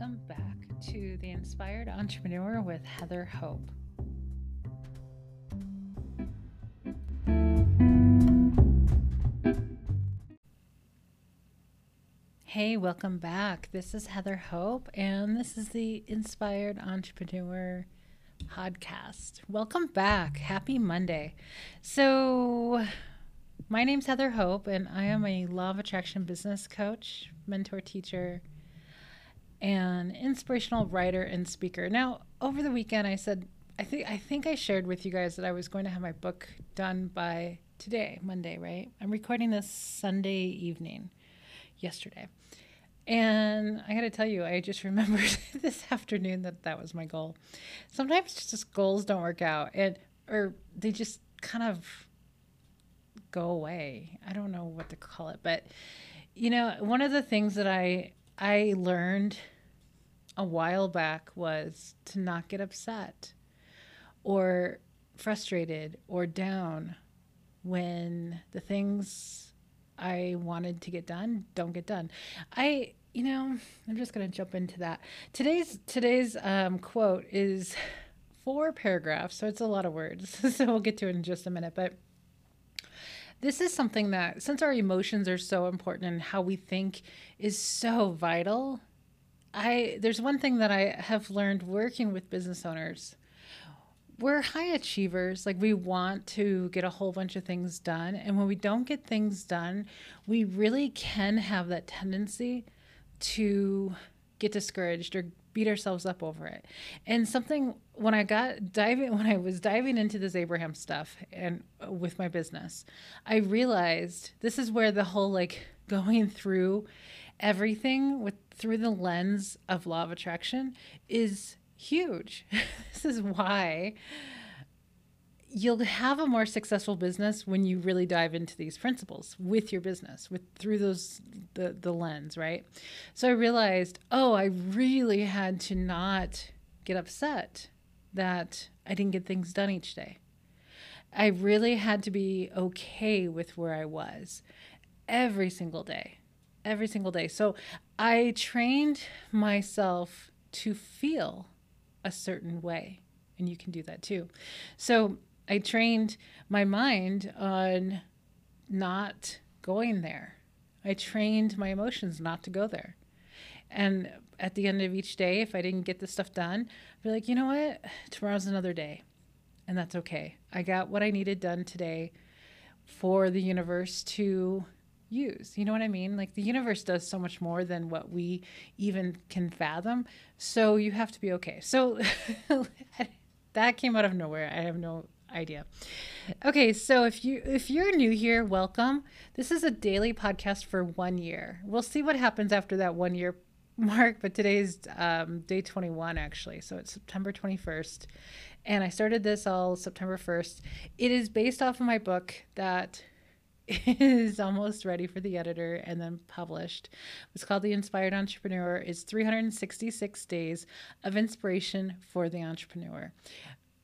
welcome back to The Inspired Entrepreneur with Heather Hope. Hey, welcome back. This is Heather Hope, and this is the Inspired Entrepreneur podcast. Welcome back. Happy Monday. So, my name's Heather Hope, and I am a law of attraction business coach, mentor, teacher, and inspirational writer and speaker. Now, over the weekend, I said I think I think I shared with you guys that I was going to have my book done by today, Monday, right? I'm recording this Sunday evening, yesterday. And I got to tell you, I just remembered this afternoon that that was my goal. Sometimes just goals don't work out, and or they just kind of go away. I don't know what to call it, but you know, one of the things that I I learned a while back was to not get upset or frustrated or down when the things I wanted to get done don't get done. I, you know, I'm just going to jump into that. Today's today's um, quote is four paragraphs, so it's a lot of words. so we'll get to it in just a minute, but this is something that since our emotions are so important and how we think is so vital i there's one thing that i have learned working with business owners. We're high achievers like we want to get a whole bunch of things done and when we don't get things done we really can have that tendency to get discouraged or beat ourselves up over it. And something when I got diving when I was diving into this Abraham stuff and uh, with my business, I realized this is where the whole like going through everything with through the lens of law of attraction is huge. this is why you'll have a more successful business when you really dive into these principles with your business with through those the the lens right? So i realized oh i really had to not get upset that i didn't get things done each day. I really had to be okay with where i was every single day every single day. So i trained myself to feel a certain way and you can do that too. So I trained my mind on not going there. I trained my emotions not to go there. And at the end of each day, if I didn't get the stuff done, I'd be like, you know what? Tomorrow's another day. And that's okay. I got what I needed done today for the universe to use. You know what I mean? Like the universe does so much more than what we even can fathom. So you have to be okay. So that came out of nowhere. I have no idea. Okay, so if you if you're new here, welcome. This is a daily podcast for one year. We'll see what happens after that one year mark, but today's um, day 21 actually, so it's September 21st, and I started this all September 1st. It is based off of my book that is almost ready for the editor and then published. It's called The Inspired Entrepreneur. It's 366 days of inspiration for the entrepreneur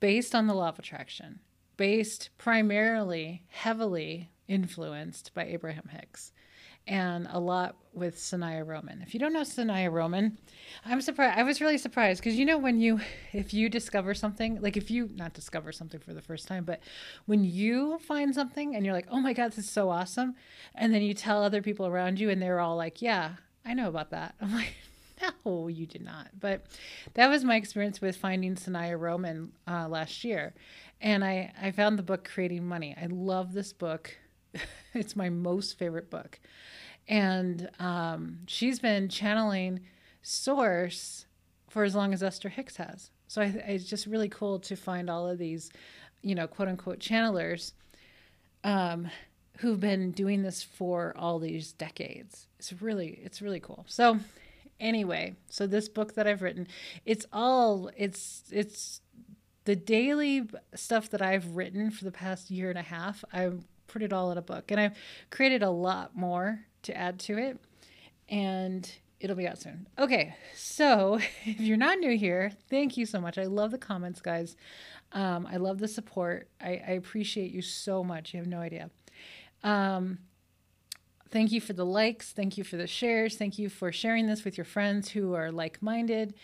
based on the law of attraction, based primarily, heavily influenced by Abraham Hicks and a lot with Sanaya Roman. If you don't know Sanaya Roman, I'm surprised. I was really surprised because you know when you, if you discover something, like if you not discover something for the first time, but when you find something and you're like, oh my god, this is so awesome, and then you tell other people around you and they're all like, yeah, I know about that. I'm like, no, you did not. But that was my experience with finding Sanaya Roman uh, last year. And I, I found the book Creating Money. I love this book. it's my most favorite book. And um, she's been channeling Source for as long as Esther Hicks has. So I, it's just really cool to find all of these, you know, quote unquote channelers um, who've been doing this for all these decades. It's really, it's really cool. So anyway so this book that i've written it's all it's it's the daily stuff that i've written for the past year and a half i put it all in a book. And i've created a lot more to add to it and it'll be out soon. Okay so if you're not new here thank you so much. I love the comments guys. Um, i love the support. I, I appreciate you so much. You have no idea. Um, Thank you for the likes. Thank you for the shares. Thank you for sharing this with your friends who are like minded.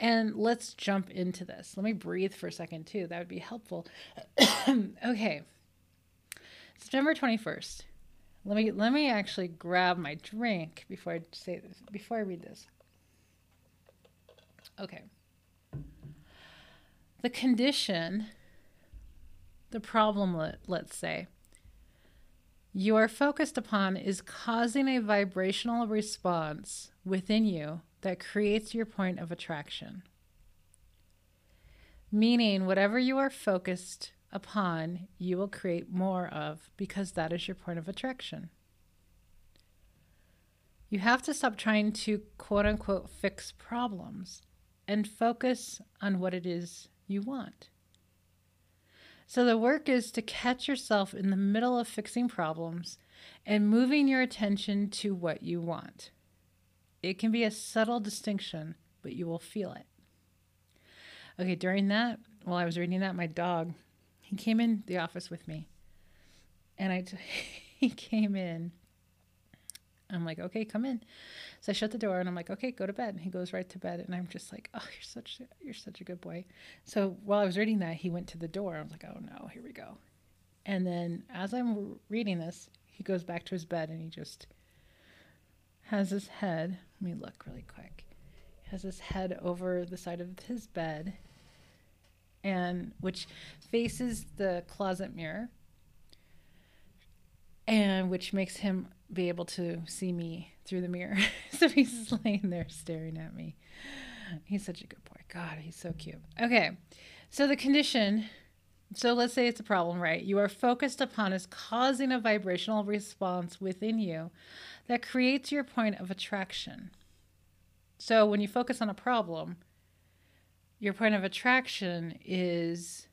And let's jump into this. Let me breathe for a second, too. That would be helpful. okay. September 21st. Let me let me actually grab my drink before I say this before I read this. Okay. The condition the problem let, let's say you are focused upon is causing a vibrational response within you that creates your point of attraction. Meaning, whatever you are focused upon, you will create more of because that is your point of attraction. You have to stop trying to quote unquote fix problems and focus on what it is you want. So the work is to catch yourself in the middle of fixing problems and moving your attention to what you want. It can be a subtle distinction, but you will feel it. Okay, during that, while I was reading that, my dog, he came in the office with me. And I t- he came in I'm like, okay, come in. So I shut the door and I'm like, okay, go to bed. And he goes right to bed, and I'm just like, oh, you're such you're such a good boy. So while I was reading that, he went to the door. I was like, oh no, here we go. And then as I'm reading this, he goes back to his bed and he just has his head. Let me look really quick. He has his head over the side of his bed, and which faces the closet mirror, and which makes him be able to see me through the mirror. so he's laying there staring at me. He's such a good boy. God, he's so cute. Okay. So the condition, so let's say it's a problem, right? You are focused upon is causing a vibrational response within you that creates your point of attraction. So when you focus on a problem, your point of attraction is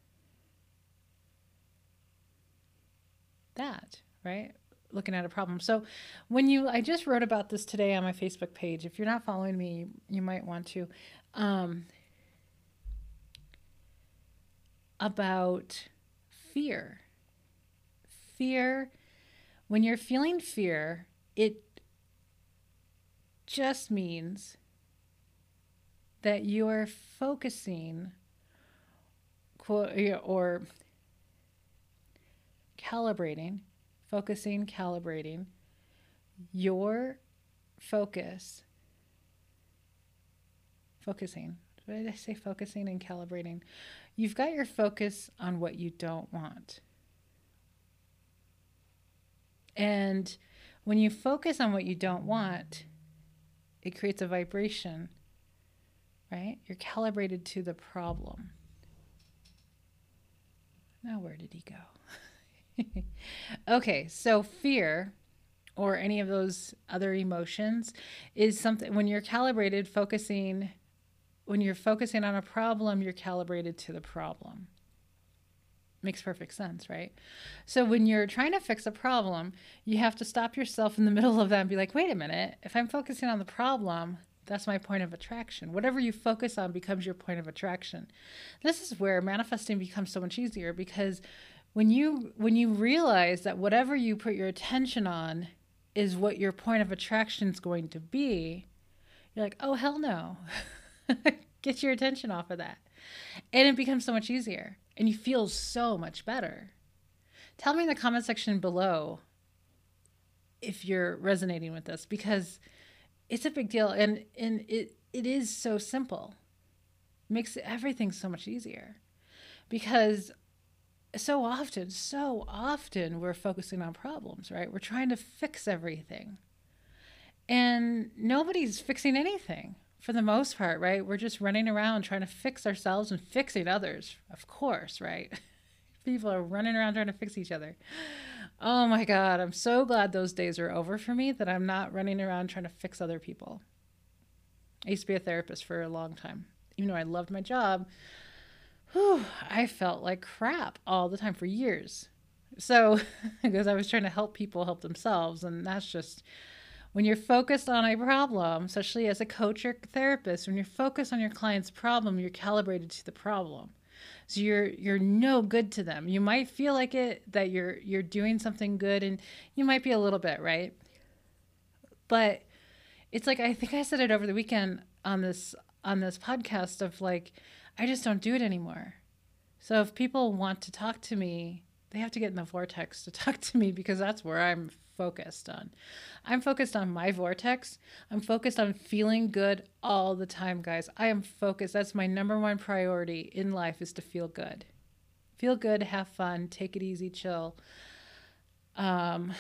that, right? looking at a problem. So when you, I just wrote about this today on my Facebook page. If you're not following me, you might want to. Um, about fear. Fear, when you're feeling fear, it just means that you're focusing or calibrating focusing, calibrating your focus. Focusing. Did I say? Focusing and calibrating. You've got your focus on what you don't want. And when you focus on what you don't want, it creates a vibration, right? You're calibrated to the problem. Now, where did he go? Okay, so fear or any of those other emotions is something when you're calibrated focusing when you're focusing on a problem, you're calibrated to the problem. Makes perfect sense, right? So when you're trying to fix a problem, you have to stop yourself in the middle of that and be like, wait a minute, if I'm focusing on the problem, that's my point of attraction. Whatever you focus on becomes your point of attraction. This is where manifesting becomes so much easier because when you when you realize that whatever you put your attention on is what your point of attraction is going to be, you're like, oh hell no. Get your attention off of that. And it becomes so much easier. And you feel so much better. Tell me in the comment section below if you're resonating with this because it's a big deal and, and it it is so simple. It makes everything so much easier. Because so often, so often we're focusing on problems, right? We're trying to fix everything. And nobody's fixing anything for the most part, right? We're just running around trying to fix ourselves and fixing others, of course, right? People are running around trying to fix each other. Oh my God, I'm so glad those days are over for me that I'm not running around trying to fix other people. I used to be a therapist for a long time. Even though I loved my job, whew, I felt like crap all the time for years. So, because I was trying to help people help themselves, and that's just when you're focused on a problem, especially as a coach or therapist, when you're focused on your client's problem, you're calibrated to the problem. So you're you're no good to them. You might feel like it that you're you're doing something good and you might be a little bit, right? But it's like I think I said it over the weekend on this on this podcast of like I just don't do it anymore. So if people want to talk to me, they have to get in the vortex to talk to me because that's where I'm focused on. I'm focused on my vortex. I'm focused on feeling good all the time, guys. I am focused. That's my number one priority in life is to feel good. Feel good, have fun, take it easy, chill. Um,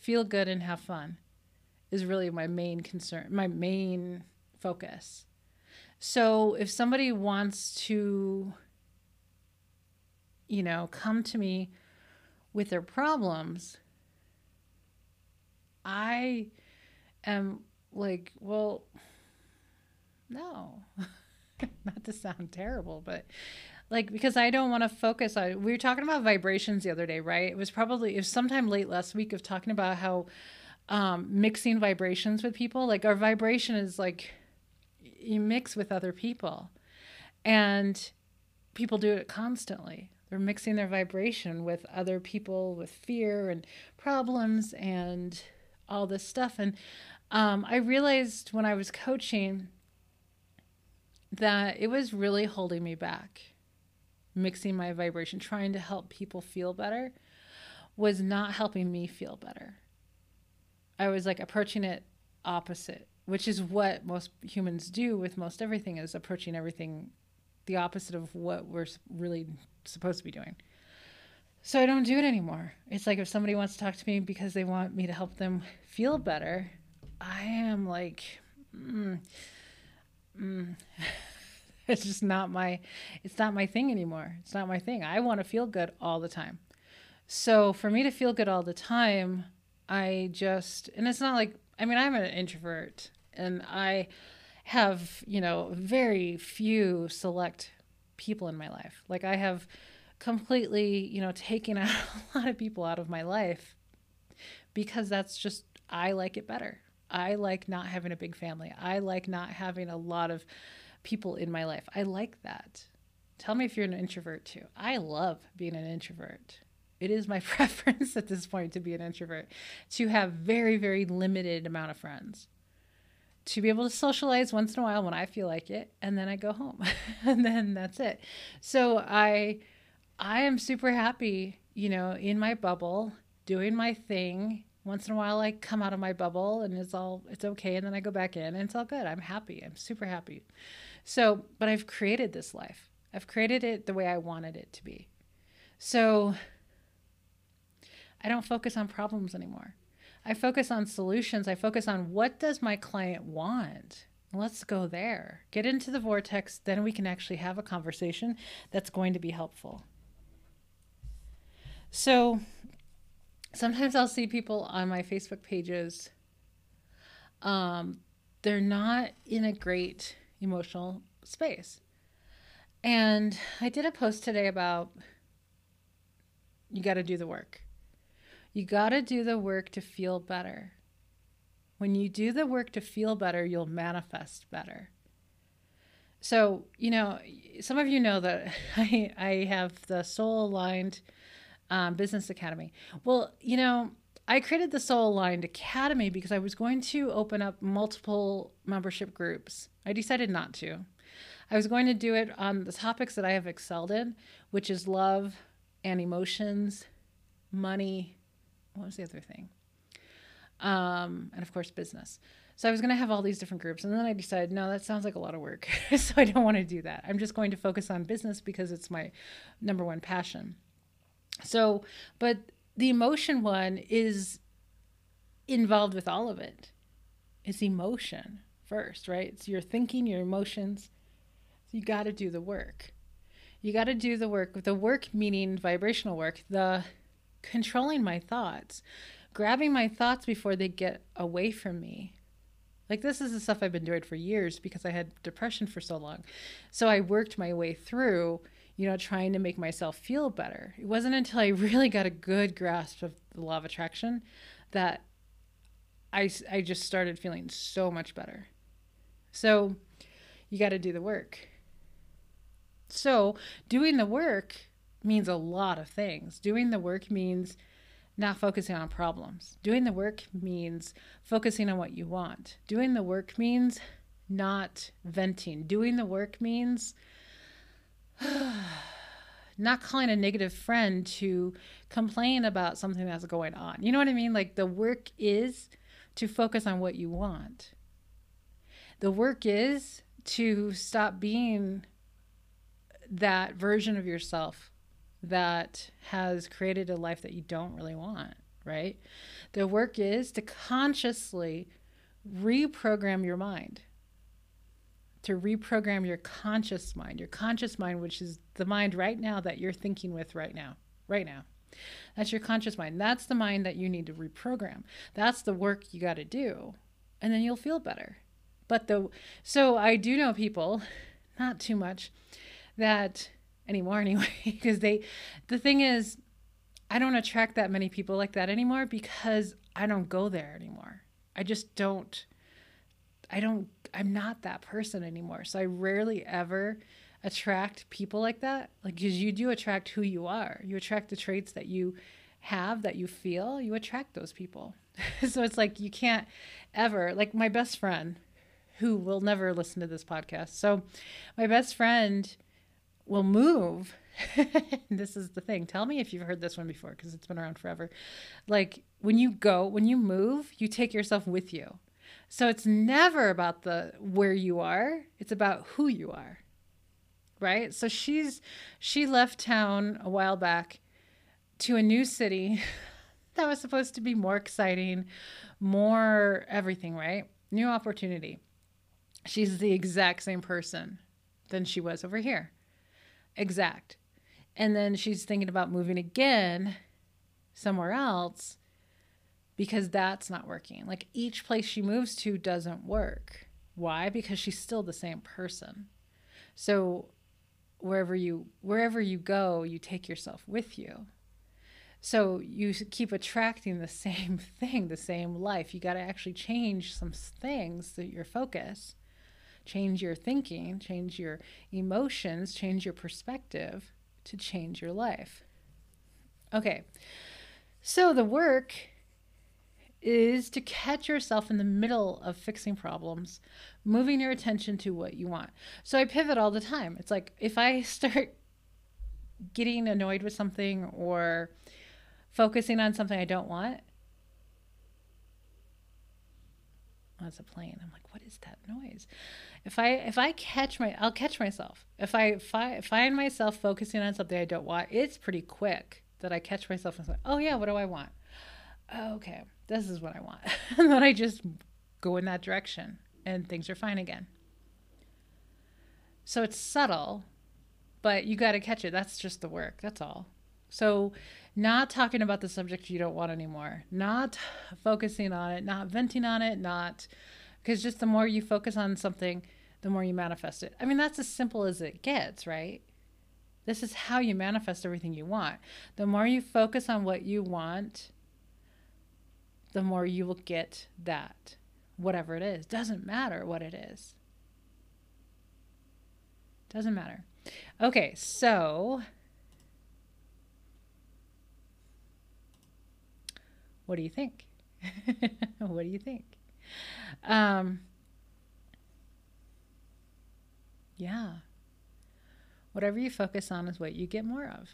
feel good and have fun is really my main concern, my main focus. So if somebody wants to, you know, come to me with their problems, I am like, well, no, not to sound terrible, but like because I don't want to focus on. We were talking about vibrations the other day, right? It was probably it was sometime late last week of talking about how um, mixing vibrations with people. Like our vibration is like you mix with other people, and people do it constantly. They're mixing their vibration with other people with fear and problems and all this stuff. And um, I realized when I was coaching that it was really holding me back. Mixing my vibration, trying to help people feel better, was not helping me feel better. I was like approaching it opposite, which is what most humans do with most everything is approaching everything the opposite of what we're really supposed to be doing. So I don't do it anymore. It's like if somebody wants to talk to me because they want me to help them feel better, I am like, mm, mm. it's just not my, it's not my thing anymore. It's not my thing. I want to feel good all the time. So for me to feel good all the time, I just, and it's not like, I mean, I'm an introvert and I have, you know, very few select people in my life. Like I have completely, you know, taken out a lot of people out of my life because that's just, I like it better. I like not having a big family. I like not having a lot of people in my life. I like that. Tell me if you're an introvert too. I love being an introvert. It is my preference at this point to be an introvert, to have very, very limited amount of friends, to be able to socialize once in a while when I feel like it, and then I go home, and then that's it. So I I am super happy, you know, in my bubble, doing my thing. Once in a while I come out of my bubble and it's all it's okay and then I go back in and it's all good. I'm happy. I'm super happy. So, but I've created this life. I've created it the way I wanted it to be. So, I don't focus on problems anymore. I focus on solutions. I focus on what does my client want? Let's go there. Get into the vortex, then we can actually have a conversation that's going to be helpful. So sometimes I'll see people on my Facebook pages. Um, they're not in a great emotional space. And I did a post today about you got to do the work. You got to do the work to feel better. When you do the work to feel better, you'll manifest better. So, you know, some of you know that I, I have the soul aligned um, Business Academy. Well, you know, I created the Soul Aligned Academy because I was going to open up multiple membership groups. I decided not to. I was going to do it on the topics that I have excelled in, which is love and emotions, money. What was the other thing? Um, and of course, business. So I was going to have all these different groups. And then I decided, no, that sounds like a lot of work. so I don't want to do that. I'm just going to focus on business because it's my number one passion. So, but the emotion one is involved with all of it. It's emotion first, right? It's your thinking, your emotions. So you got to do the work. You got to do the work. The work meaning vibrational work, the controlling my thoughts, grabbing my thoughts before they get away from me. Like this is the stuff I've been doing for years because I had depression for so long. So I worked my way through you know, trying to make myself feel better. It wasn't until I really got a good grasp of the law of attraction that I, I just started feeling so much better. So you got to do the work. So doing the work means a lot of things. Doing the work means not focusing on problems. Doing the work means focusing on what you want. Doing the work means not venting. Doing the work means not calling a negative friend to complain about something that's going on. You know what I mean? Like the work is to focus on what you want. The work is to stop being that version of yourself that has created a life that you don't really want, right? The work is to consciously reprogram your mind, to reprogram your conscious mind, your conscious mind, which is the mind right now that you're thinking with right now, right now. That's your conscious mind. That's the mind that you need to reprogram. That's the work you got to do. And then you'll feel better. But the so I do know people, not too much, that anymore anyway because they the thing is I don't attract that many people like that anymore because I don't go there anymore. I just don't I don't I'm not that person anymore. So I rarely ever attract people like that. Like cuz you do attract who you are. You attract the traits that you have that you feel, you attract those people. so it's like you can't ever like my best friend who will never listen to this podcast. So my best friend will move. this is the thing. Tell me if you've heard this one before because it's been around forever. Like when you go, when you move, you take yourself with you. So it's never about the where you are, it's about who you are. Right? So she's she left town a while back to a new city that was supposed to be more exciting, more everything, right? New opportunity. She's the exact same person than she was over here exact. And then she's thinking about moving again somewhere else because that's not working. Like each place she moves to doesn't work. Why? Because she's still the same person. So wherever you wherever you go, you take yourself with you. So you keep attracting the same thing, the same life. You got to actually change some things your focus change your thinking, change your emotions, change your perspective to change your life. Okay, so the work is to catch yourself in the middle of fixing problems, moving your attention to what you want. So I pivot all the time. It's like if I start getting annoyed with something or focusing on something I don't want, that's a plane. I'm like, what is that noise? If I if I catch my I'll catch myself. If I fi- find myself focusing on something I don't want, it's pretty quick that I catch myself and say, "Oh yeah, what do I want?" Okay, this is what I want. and then I just go in that direction and things are fine again. So it's subtle, but you got to catch it. That's just the work. That's all. So not talking about the subject you don't want anymore, not focusing on it, not venting on it, not because just the more you focus on something, the more you manifest it. I mean, that's as simple as it gets, right? This is how you manifest everything you want. The more you focus on what you want, the more you will get that, whatever it is. Doesn't matter what it is. Doesn't matter. Okay, so What do you think? what do you think? Um, yeah. Whatever you focus on is what you get more of.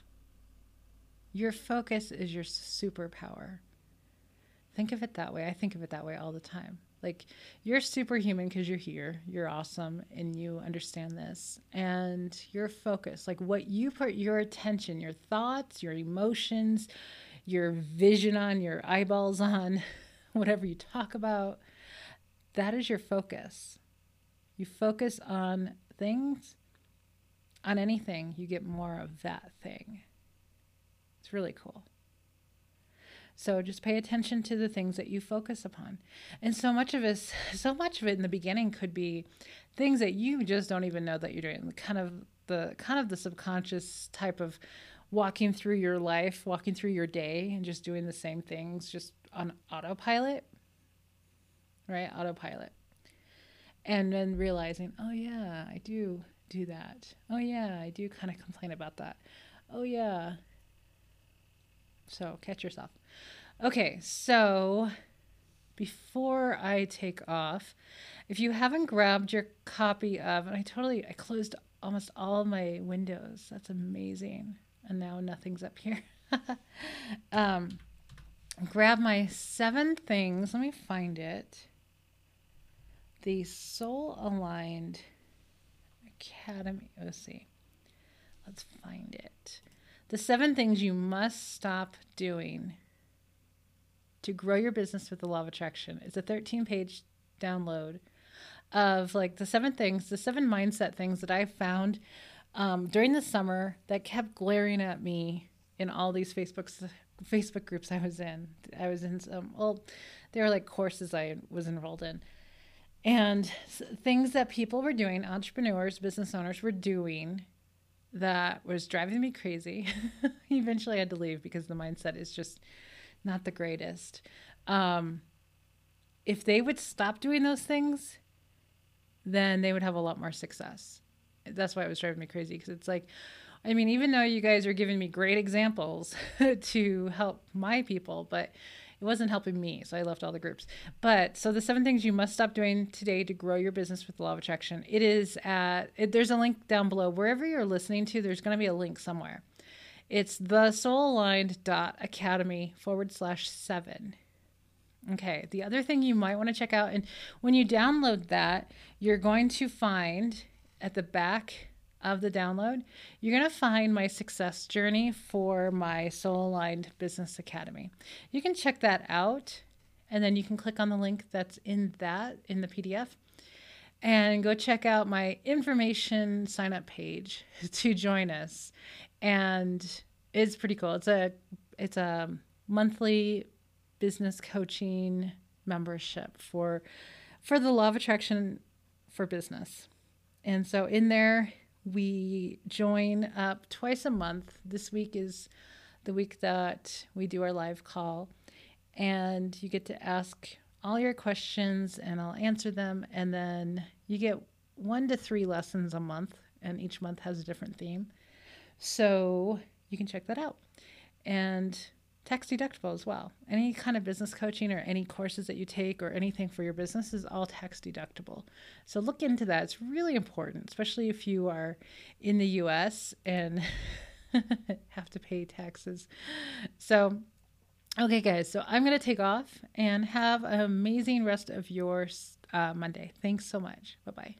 Your focus is your superpower. Think of it that way. I think of it that way all the time. Like you're superhuman because you're here, you're awesome, and you understand this. And your focus, like what you put your attention, your thoughts, your emotions, your vision on, your eyeballs on, whatever you talk about, that is your focus. You focus on things, on anything, you get more of that thing. It's really cool. So just pay attention to the things that you focus upon. And so much of us, so much of it in the beginning could be things that you just don't even know that you're doing. Kind of the kind of the subconscious type of walking through your life, walking through your day, and just doing the same things just on autopilot, right? Autopilot. And then realizing, oh, yeah, I do do that. Oh, yeah, I do kind of complain about that. Oh, yeah. So catch yourself. Okay, so before I take off, if you haven't grabbed your copy of, and I totally, I closed almost all my windows. That's amazing. And now nothing's up here. um, grab my seven things. Let me find it. The Soul Aligned Academy. Let's see. Let's find it. The seven things you must stop doing to grow your business with the law of attraction. It's a 13 page download of like the seven things, the seven mindset things that I found um, during the summer that kept glaring at me in all these Facebooks, Facebook groups I was in. I was in some, well, they were like courses I was enrolled in. And things that people were doing, entrepreneurs, business owners were doing that was driving me crazy. Eventually, I had to leave because the mindset is just not the greatest. Um, if they would stop doing those things, then they would have a lot more success. That's why it was driving me crazy because it's like, I mean, even though you guys are giving me great examples to help my people, but it wasn't helping me. So I left all the groups. But so the seven things you must stop doing today to grow your business with the law of attraction. It is at, it, there's a link down below. Wherever you're listening to, there's going to be a link somewhere. It's the soul academy forward slash seven. Okay, the other thing you might want to check out, and when you download that, you're going to find at the back of the download, you're going to find my success journey for my Soul Aligned Business Academy. You can check that out, and then you can click on the link that's in that in the PDF and go check out my information sign up page to join us and it's pretty cool. It's a it's a monthly business coaching membership for for the law of attraction for business. And so in there we join up twice a month. This week is the week that we do our live call and you get to ask all your questions and I'll answer them and then you get 1 to 3 lessons a month and each month has a different theme. So you can check that out. And tax deductible as well. Any kind of business coaching or any courses that you take or anything for your business is all tax deductible. So look into that. It's really important, especially if you are in the US and have to pay taxes. So, okay, guys, so I'm going to take off and have an amazing rest of your uh, Monday. Thanks so much. Bye bye.